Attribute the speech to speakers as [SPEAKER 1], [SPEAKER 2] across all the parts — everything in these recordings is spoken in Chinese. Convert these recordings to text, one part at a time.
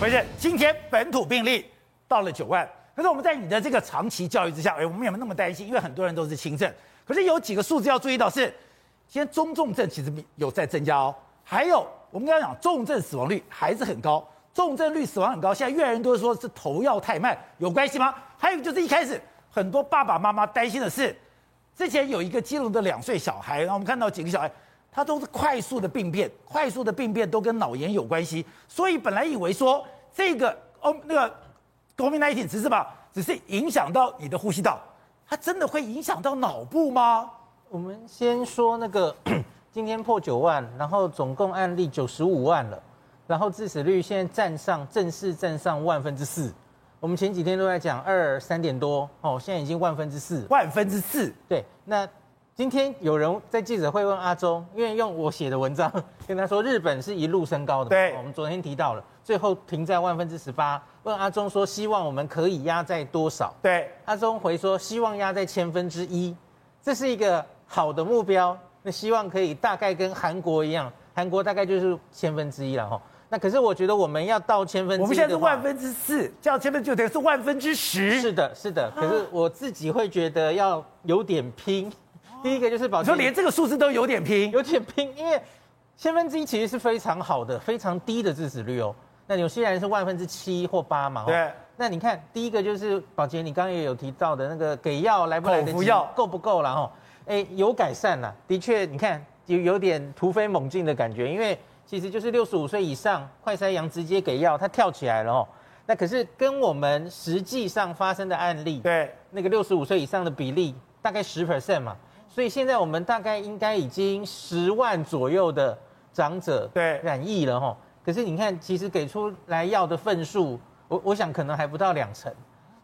[SPEAKER 1] 回是今天本土病例到了九万，可是我们在你的这个长期教育之下，哎，我们也没那么担心，因为很多人都是轻症。可是有几个数字要注意到是，现在中重症其实有在增加哦。还有我们刚刚讲重症死亡率还是很高，重症率死亡很高，现在越来越多人说是投药太慢，有关系吗？还有就是一开始很多爸爸妈妈担心的是，之前有一个基隆的两岁小孩，然后我们看到几个小孩。他都是快速的病变，快速的病变都跟脑炎有关系，所以本来以为说这个哦那个 COVID-19 只是吧，只是影响到你的呼吸道，它真的会影响到脑部吗？
[SPEAKER 2] 我们先说那个 今天破九万，然后总共案例九十五万了，然后致死率现在站上正式站上万分之四，我们前几天都在讲二三点多哦，现在已经万分之四，
[SPEAKER 1] 万分之四，
[SPEAKER 2] 对，那。今天有人在记者会问阿中，因为用我写的文章 跟他说，日本是一路升高的。
[SPEAKER 1] 对，
[SPEAKER 2] 我们昨天提到了，最后停在万分之十八。问阿中说，希望我们可以压在多少？
[SPEAKER 1] 对，
[SPEAKER 2] 阿中回说，希望压在千分之一，这是一个好的目标。那希望可以大概跟韩国一样，韩国大概就是千分之一了哈。那可是我觉得我们要到千分之一，
[SPEAKER 1] 我们现在是万分之四，这样千分之九等于是万分之十。
[SPEAKER 2] 是的，是的。可是我自己会觉得要有点拼。第一个就是保，
[SPEAKER 1] 你说连这个数字都有点拼，
[SPEAKER 2] 有点拼，因为千分之一其实是非常好的，非常低的致死率哦。那有些人是万分之七或八嘛。
[SPEAKER 1] 对。
[SPEAKER 2] 那你看，第一个就是宝杰，你刚刚也有提到的那个给药来不来得及，
[SPEAKER 1] 药
[SPEAKER 2] 够不够了哈？哎，有改善了，的确，你看有有点突飞猛进的感觉，因为其实就是六十五岁以上快筛阳直接给药，它跳起来了哦。那可是跟我们实际上发生的案例，
[SPEAKER 1] 对，
[SPEAKER 2] 那个六十五岁以上的比例大概十 percent 嘛。所以现在我们大概应该已经十万左右的长者对染疫了哈，可是你看，其实给出来药的份数，我我想可能还不到两成，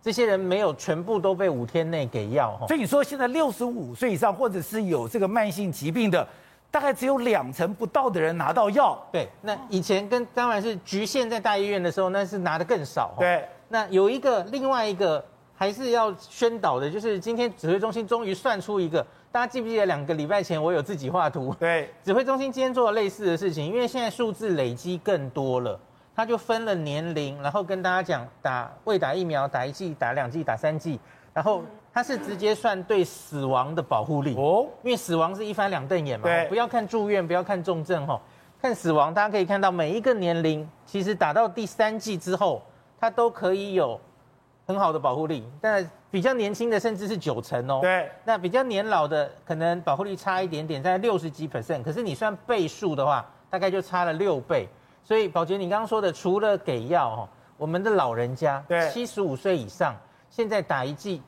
[SPEAKER 2] 这些人没有全部都被五天内给药哈。
[SPEAKER 1] 所以你说现在六十五岁以上或者是有这个慢性疾病的，大概只有两成不到的人拿到药。
[SPEAKER 2] 对，那以前跟当然是局限在大医院的时候，那是拿的更少。
[SPEAKER 1] 对，
[SPEAKER 2] 那有一个另外一个还是要宣导的，就是今天指挥中心终于算出一个。大家记不记得两个礼拜前我有自己画图？
[SPEAKER 1] 对，
[SPEAKER 2] 指挥中心今天做了类似的事情，因为现在数字累积更多了，他就分了年龄，然后跟大家讲打未打疫苗打一剂、打两剂、打三剂，然后他是直接算对死亡的保护力哦，因为死亡是一翻两瞪眼嘛，对，不要看住院，不要看重症哈，看死亡，大家可以看到每一个年龄其实打到第三剂之后，它都可以有很好的保护力，但比较年轻的甚至是九成哦。
[SPEAKER 1] 对，
[SPEAKER 2] 那比较年老的可能保护力差一点点，在六十几 percent。可是你算倍数的话，大概就差了六倍。所以宝杰，你刚刚说的，除了给药哦，我们的老人家，对，七十五岁以上，现在打一剂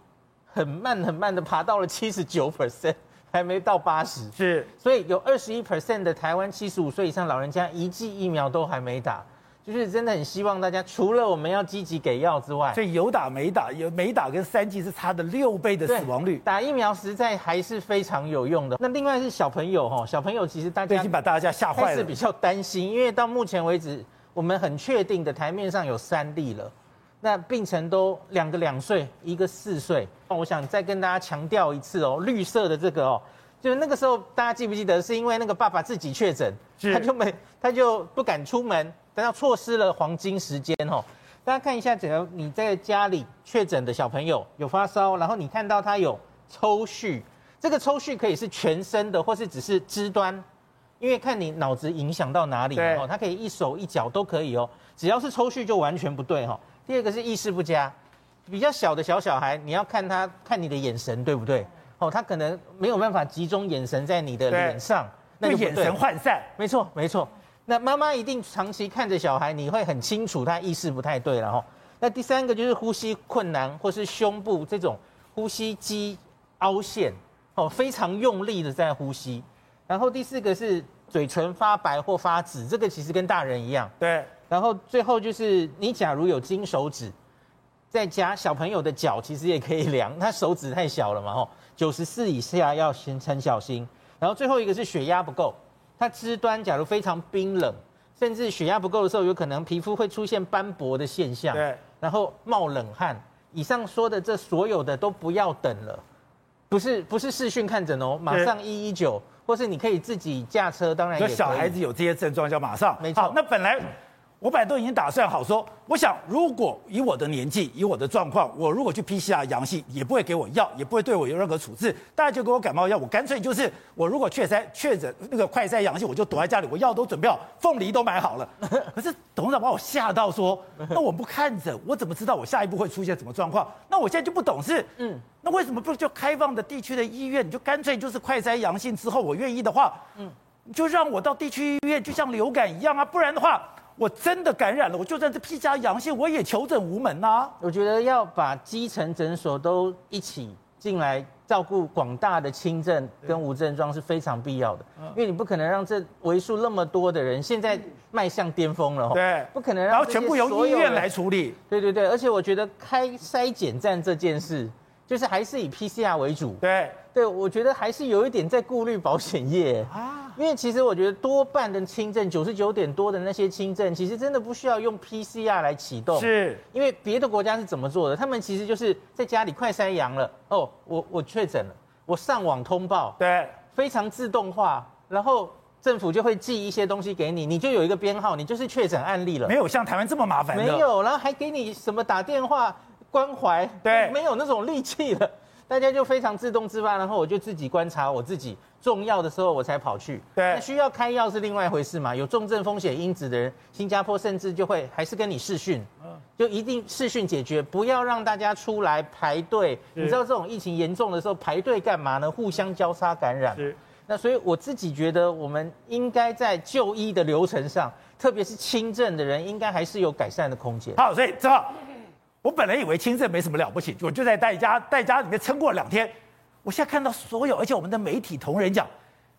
[SPEAKER 2] 很慢很慢的爬到了七十九 percent，还没到八十。
[SPEAKER 1] 是，
[SPEAKER 2] 所以有二十一 percent 的台湾七十五岁以上老人家一剂疫苗都还没打。就是真的很希望大家，除了我们要积极给药之外，
[SPEAKER 1] 所以有打没打，有没打跟三剂是差的六倍的死亡率。
[SPEAKER 2] 打疫苗实在还是非常有用的。那另外是小朋友哈，小朋友其实大家
[SPEAKER 1] 已经把大家吓坏了，
[SPEAKER 2] 是比较担心，因为到目前为止，我们很确定的台面上有三例了，那病程都两个两岁，一个四岁。我想再跟大家强调一次哦，绿色的这个哦，就是那个时候大家记不记得，是因为那个爸爸自己确诊，他就没他就不敢出门。但要错失了黄金时间哦，大家看一下，只要你在家里确诊的小朋友有发烧，然后你看到他有抽搐，这个抽搐可以是全身的，或是只是肢端，因为看你脑子影响到哪里哦，他可以一手一脚都可以哦，只要是抽搐就完全不对哈。第二个是意识不佳，比较小的小小孩，你要看他看你的眼神对不对？哦，他可能没有办法集中眼神在你的脸上，
[SPEAKER 1] 那个眼神涣散，
[SPEAKER 2] 没错没错。那妈妈一定长期看着小孩，你会很清楚他意识不太对了哈。那第三个就是呼吸困难，或是胸部这种呼吸肌凹陷，哦，非常用力的在呼吸。然后第四个是嘴唇发白或发紫，这个其实跟大人一样。
[SPEAKER 1] 对。
[SPEAKER 2] 然后最后就是你假如有金手指，在夹小朋友的脚，其实也可以量，他手指太小了嘛，吼，九十四以下要先很小心。然后最后一个是血压不够。它肢端假如非常冰冷，甚至血压不够的时候，有可能皮肤会出现斑驳的现象，对，然后冒冷汗。以上说的这所有的都不要等了，不是不是视讯看诊哦，马上一一九，或是你可以自己驾车，当然也可以。
[SPEAKER 1] 小孩子有这些症状，就要马上。
[SPEAKER 2] 没
[SPEAKER 1] 错。那本来。我本来都已经打算好说，我想如果以我的年纪，以我的状况，我如果去 PCR 阳性，也不会给我药，也不会对我有任何处置，大家就给我感冒药，我干脆就是我如果确筛确诊那个快筛阳性，我就躲在家里，我药都准备好，凤梨都买好了。可是董事长把我吓到说，那我不看诊，我怎么知道我下一步会出现什么状况？那我现在就不懂事，嗯，那为什么不就开放的地区的医院，你就干脆就是快筛阳性之后，我愿意的话，嗯，就让我到地区医院，就像流感一样啊，不然的话。我真的感染了，我就算是 PCR 阳性，我也求诊无门呐、啊。
[SPEAKER 2] 我觉得要把基层诊所都一起进来照顾广大的轻症跟无症状是非常必要的，因为你不可能让这为数那么多的人现在迈向巅峰了，
[SPEAKER 1] 对，
[SPEAKER 2] 不可能让
[SPEAKER 1] 然后全部由医院来处理。
[SPEAKER 2] 对对对，而且我觉得开筛检站这件事，就是还是以 PCR 为主。
[SPEAKER 1] 对。
[SPEAKER 2] 对，我觉得还是有一点在顾虑保险业啊，因为其实我觉得多半的轻症，九十九点多的那些轻症，其实真的不需要用 PCR 来启动，
[SPEAKER 1] 是
[SPEAKER 2] 因为别的国家是怎么做的？他们其实就是在家里快筛阳了，哦，我我确诊了，我上网通报，
[SPEAKER 1] 对，
[SPEAKER 2] 非常自动化，然后政府就会寄一些东西给你，你就有一个编号，你就是确诊案例了，
[SPEAKER 1] 没有像台湾这么麻烦，
[SPEAKER 2] 没有，然后还给你什么打电话关怀，
[SPEAKER 1] 对，
[SPEAKER 2] 没有那种力气了。大家就非常自动自发，然后我就自己观察我自己重要的时候我才跑去。
[SPEAKER 1] 对，
[SPEAKER 2] 那需要开药是另外一回事嘛。有重症风险因子的人，新加坡甚至就会还是跟你视讯，就一定视讯解决，不要让大家出来排队。你知道这种疫情严重的时候排队干嘛呢？互相交叉感染。是。那所以我自己觉得，我们应该在就医的流程上，特别是轻症的人，应该还是有改善的空间。
[SPEAKER 1] 好，所以正好。我本来以为轻症没什么了不起，我就在戴家戴家里面撑过两天。我现在看到所有，而且我们的媒体同仁讲，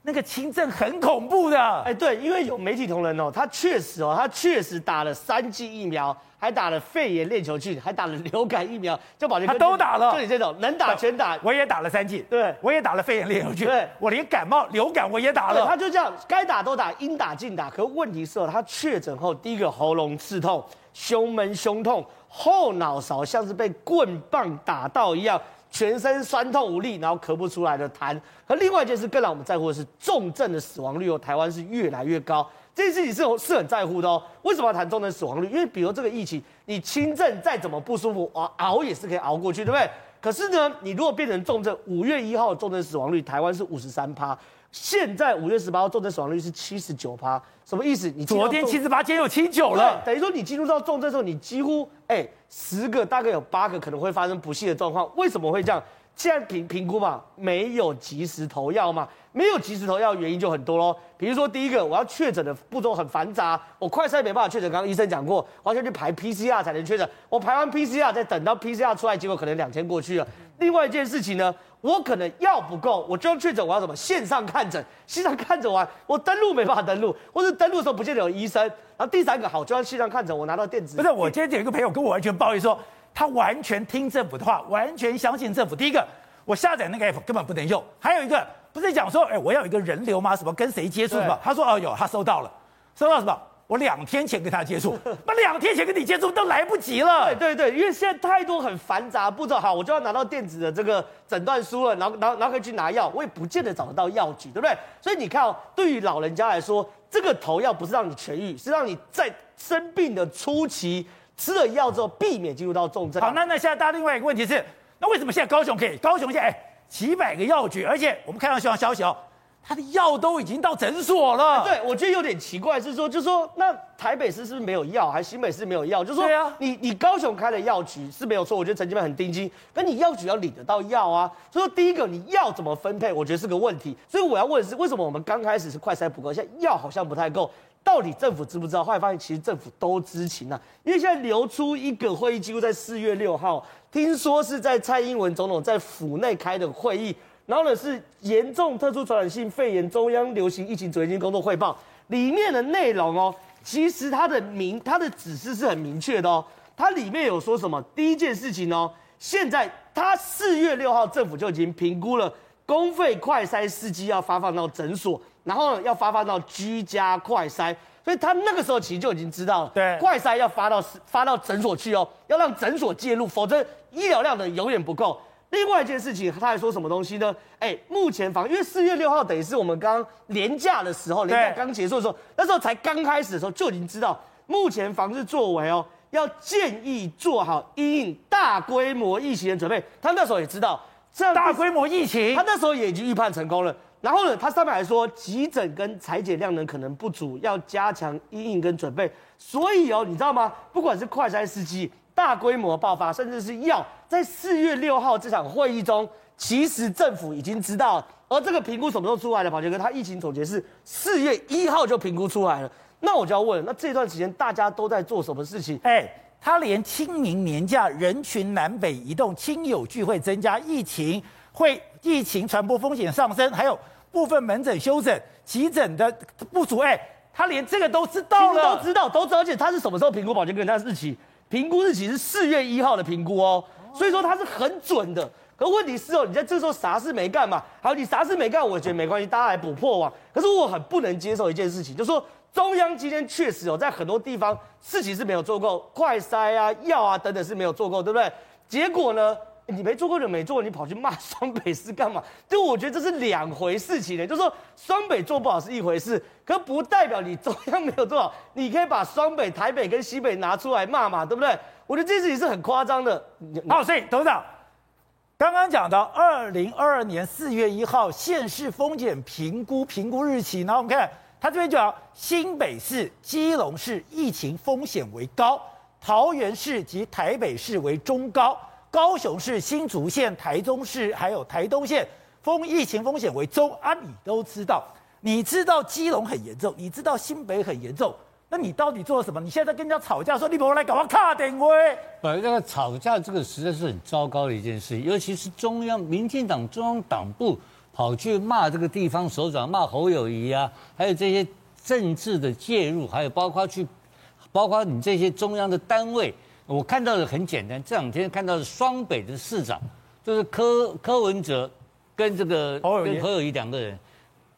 [SPEAKER 1] 那个轻症很恐怖的。
[SPEAKER 3] 哎，对，因为有媒体同仁哦，他确实哦，他确实打了三剂疫苗，还打了肺炎链球菌，还打了流感疫苗，就保证他
[SPEAKER 1] 都打了。
[SPEAKER 3] 就你这种能打全打，
[SPEAKER 1] 我也打了三剂，
[SPEAKER 3] 对，
[SPEAKER 1] 我也打了肺炎链球菌，
[SPEAKER 3] 对，
[SPEAKER 1] 我连感冒流感我也打了。
[SPEAKER 3] 他就这样，该打都打，应打尽打。可问题是哦，他确诊后，第一个喉咙刺痛，胸闷胸痛。后脑勺像是被棍棒打到一样，全身酸痛无力，然后咳不出来的痰。和另外一件事更让我们在乎的是重症的死亡率哦，台湾是越来越高，这件事情是是很在乎的哦。为什么要谈重症死亡率？因为比如这个疫情，你轻症再怎么不舒服，熬熬也是可以熬过去，对不对？可是呢，你如果变成重症，五月一号重症死亡率，台湾是五十三趴。现在五月十八号重症死亡率是七十九趴，什么意思？你
[SPEAKER 1] 昨天七十八，今天有七九了，
[SPEAKER 3] 等于说你进入到重症的时候，你几乎哎十个大概有八个可能会发生不幸的状况。为什么会这样？现在评评估嘛，没有及时投药嘛，没有及时投药原因就很多喽。比如说第一个，我要确诊的步骤很繁杂，我快筛没办法确诊，刚刚医生讲过，我要去排 PCR 才能确诊，我排完 PCR 再等到 PCR 出来，结果可能两天过去了。另外一件事情呢？我可能药不够，我就要确诊，我要什么线上看诊，线上看诊完，我登录没办法登录，或者登录的时候不见得有医生。然后第三个好，就要线上看诊，我拿到电子。
[SPEAKER 1] 不是，我今天有一个朋友跟我完全抱怨说，他完全听政府的话，完全相信政府。第一个，我下载那个 app 根本不能用；还有一个，不是讲说，哎，我要有一个人流吗？什么跟谁接触什么？他说哦有，他收到了，收到什么？我两天前跟他接触，那两天前跟你接触都来不及了。
[SPEAKER 3] 对对对，因为现在太多很繁杂步骤，好，我就要拿到电子的这个诊断书了，然后然后然后可以去拿药，我也不见得找得到药局，对不对？所以你看哦，对于老人家来说，这个头药不是让你痊愈，是让你在生病的初期吃了药之后避免进入到重症。
[SPEAKER 1] 好，那那现在大家另外一个问题是，那为什么现在高雄可以？高雄现在哎几百个药局，而且我们看到消息哦。他的药都已经到诊所了。
[SPEAKER 3] 对，我觉得有点奇怪，是说，就是说，那台北市是不是没有药，还是新北市没有药？就是说，对啊，你你高雄开的药局是没有错，我觉得陈金曼很盯紧，可你药局要领得到药啊。所以说，第一个，你药怎么分配，我觉得是个问题。所以我要问的是，为什么我们刚开始是快筛不够，现在药好像不太够？到底政府知不知道？后来发现其实政府都知情啊，因为现在流出一个会议记录，在四月六号，听说是在蔡英文总统在府内开的会议。然后呢，是严重特殊传染性肺炎中央流行疫情指挥中心工作汇报里面的内容哦，其实它的明它的指示是很明确的哦，它里面有说什么？第一件事情哦，现在它四月六号政府就已经评估了公费快筛试剂要发放到诊所，然后呢要发放到居家快筛，所以他那个时候其实就已经知道了，
[SPEAKER 1] 对，
[SPEAKER 3] 快筛要发到发到诊所去哦，要让诊所介入，否则医疗量的永远不够。另外一件事情，他还说什么东西呢？哎，目前房，因为四月六号等于是我们刚刚连假的时候，连假刚结束的时候，那时候才刚开始的时候就已经知道目前防治作为哦，要建议做好因应大规模疫情的准备。他那时候也知道这样
[SPEAKER 1] 大规模疫情，
[SPEAKER 3] 他那时候也已经预判成功了。然后呢，他上面还说急诊跟裁剪量能可能不足，要加强因应跟准备。所以哦，你知道吗？不管是快餐司机大规模爆发，甚至是药，在四月六号这场会议中，其实政府已经知道。而这个评估什么时候出来的？宝杰哥，他疫情总结是四月一号就评估出来了。那我就要问，那这段时间大家都在做什么事情？
[SPEAKER 1] 哎，他连清明年假人群南北移动、亲友聚会增加、疫情会疫情传播风险上升，还有部分门诊休诊、急诊的不足，哎，他连这个都知道了，
[SPEAKER 3] 都知道，都知道。而且他是什么时候评估？宝杰哥，他日期评估日期是四月一号的评估哦，所以说他是很准的。可问题是哦，你在这时候啥事没干嘛？好，你啥事没干，我觉得没关系，大家来补破网。可是我很不能接受一件事情，就是说中央今天确实有在很多地方事情是没有做够，快筛啊、药啊等等是没有做够，对不对？结果呢，你没做过就没做，你跑去骂双北市干嘛？就我觉得这是两回事情呢。就是说双北做不好是一回事，可不代表你中央没有做好，你可以把双北、台北跟西北拿出来骂嘛，对不对？我觉得这事情是很夸张的。
[SPEAKER 1] 好，所以董事长。刚刚讲到二零二二年四月一号县市风险评估评估日期，然后我们看他这边讲新北市、基隆市疫情风险为高，桃园市及台北市为中高，高雄市、新竹县、台中市还有台东县封疫情风险为中啊，你都知道，你知道基隆很严重，你知道新北很严重。那你到底做了什么？你现在在跟人家吵架，说你不来搞我卡点位。
[SPEAKER 4] 呃，这个吵架这个实在是很糟糕的一件事，尤其是中央民进党中央党部跑去骂这个地方首长，骂侯友宜啊，还有这些政治的介入，还有包括去，包括你这些中央的单位，我看到的很简单，这两天看到的双北的市长，就是柯柯文哲跟这个跟侯友谊两个人，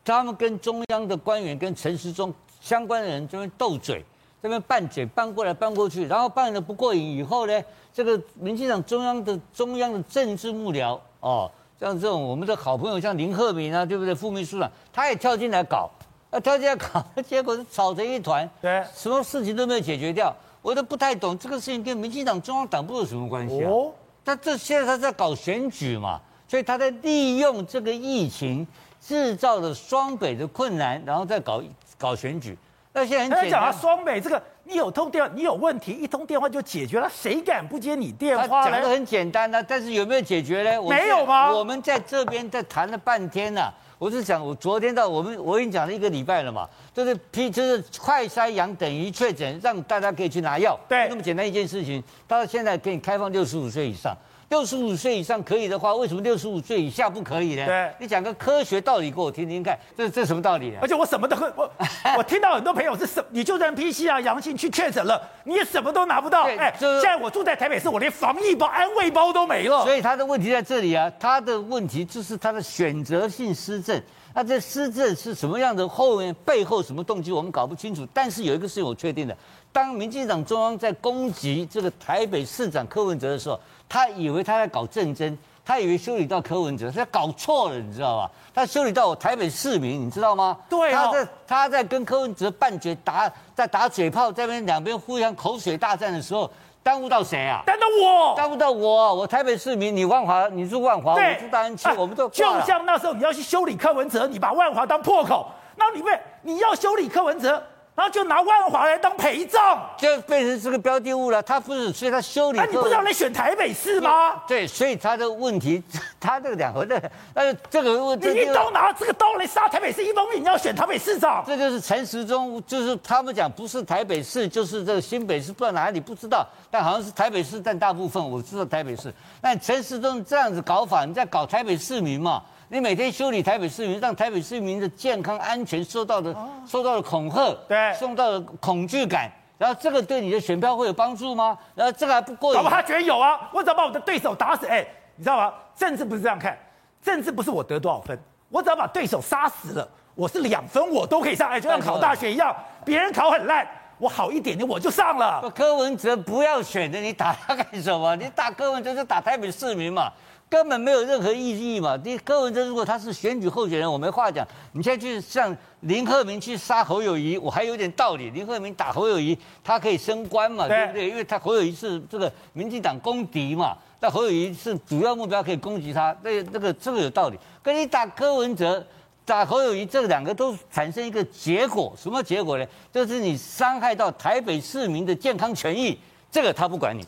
[SPEAKER 4] 他们跟中央的官员跟陈时中。相关的人这边斗嘴，这边拌嘴，拌过来拌过去，然后拌的不过瘾以后呢，这个民进党中央的中央的政治幕僚哦，像这种我们的好朋友像林鹤鸣啊，对不对？副秘书长他也跳进来搞，啊，跳进来搞，结果是吵成一团，对，什么事情都没有解决掉，我都不太懂这个事情跟民进党中央党部有什么关系啊？哦，他这现在他在搞选举嘛，所以他在利用这个疫情制造的双北的困难，然后再搞。搞选举，那现在很简单。讲啊，双北这个，你有通电话，你有问题，一通电话就解决了，谁敢不接你电话呢？讲的很简单呢、啊，但是有没有解决呢？
[SPEAKER 1] 没有吗？
[SPEAKER 4] 我们在这边在谈了半天呢、啊。我是讲，我昨天到我们我已经讲了一个礼拜了嘛，就是批就是快筛阳等于确诊，让大家可以去拿药。对，那么简单一件事情，到现在可以开放六十五岁以上。六十五岁以上可以的话，为什么六十五岁以下不可以呢？对，你讲个科学道理给我听听看，这这什么道理呢？而且我什么都会，我 我听到很多朋友是什，你就算 PCR 阳性去确诊了，你也什么都拿不到。哎，现在我住在台北市，我连防疫包、安慰包都没了。所以他的问题在这里啊，他的问题就是他的选择性失政。他这施政是什么样的？后面背后什么动机我们搞不清楚。但是有一个事情我确定的，当民进党中央在攻击这个台北市长柯文哲的时候。他以为他在搞政争，他以为修理到柯文哲，他搞错了，你知道吧？他修理到我台北市民，你知道吗？对、他在他在跟柯文哲拌嘴打，在打嘴炮，在那边两边互相口水大战的时候，耽误到谁啊？耽误我，耽误到我，我台北市民，你万华，你住万华，我住大安区，我们都就像那时候你要去修理柯文哲，你把万华当破口，那你为你要修理柯文哲。然后就拿万华来当陪葬，就变成这个标的物了。他不是，所以他修理。那、啊、你不是要来选台北市吗？对，所以他的问题，他这个两个的，呃，这个问题，你一刀拿这个刀来杀台北市，一方面你要选台北市长，这就是陈时中，就是他们讲不是台北市，就是这个新北市，不知道哪里不知道，但好像是台北市占大部分，我知道台北市。那陈时中这样子搞法，你在搞台北市民嘛？你每天修理台北市民，让台北市民的健康安全受到的、哦、受到了恐吓，对，受到了恐惧感，然后这个对你的选票会有帮助吗？然后这个还不过瘾，他觉得有啊，我只要把我的对手打死，哎，你知道吗？政治不是这样看，政治不是我得多少分，我只要把对手杀死了，我是两分我都可以上，哎，就像考大学一样，别人考很烂，我好一点点我就上了。柯文哲不要选的，你打他干什么？你打柯文哲就打台北市民嘛。根本没有任何意义嘛。第柯文哲如果他是选举候选人，我没话讲。你现在去像林鹤明去杀侯友谊，我还有点道理。林鹤明打侯友谊，他可以升官嘛，对，对不对？因为他侯友谊是这个民进党公敌嘛，那侯友谊是主要目标，可以攻击他，那那个这个有道理。跟你打柯文哲。打侯友谊，这两个都产生一个结果，什么结果呢？就是你伤害到台北市民的健康权益，这个他不管你。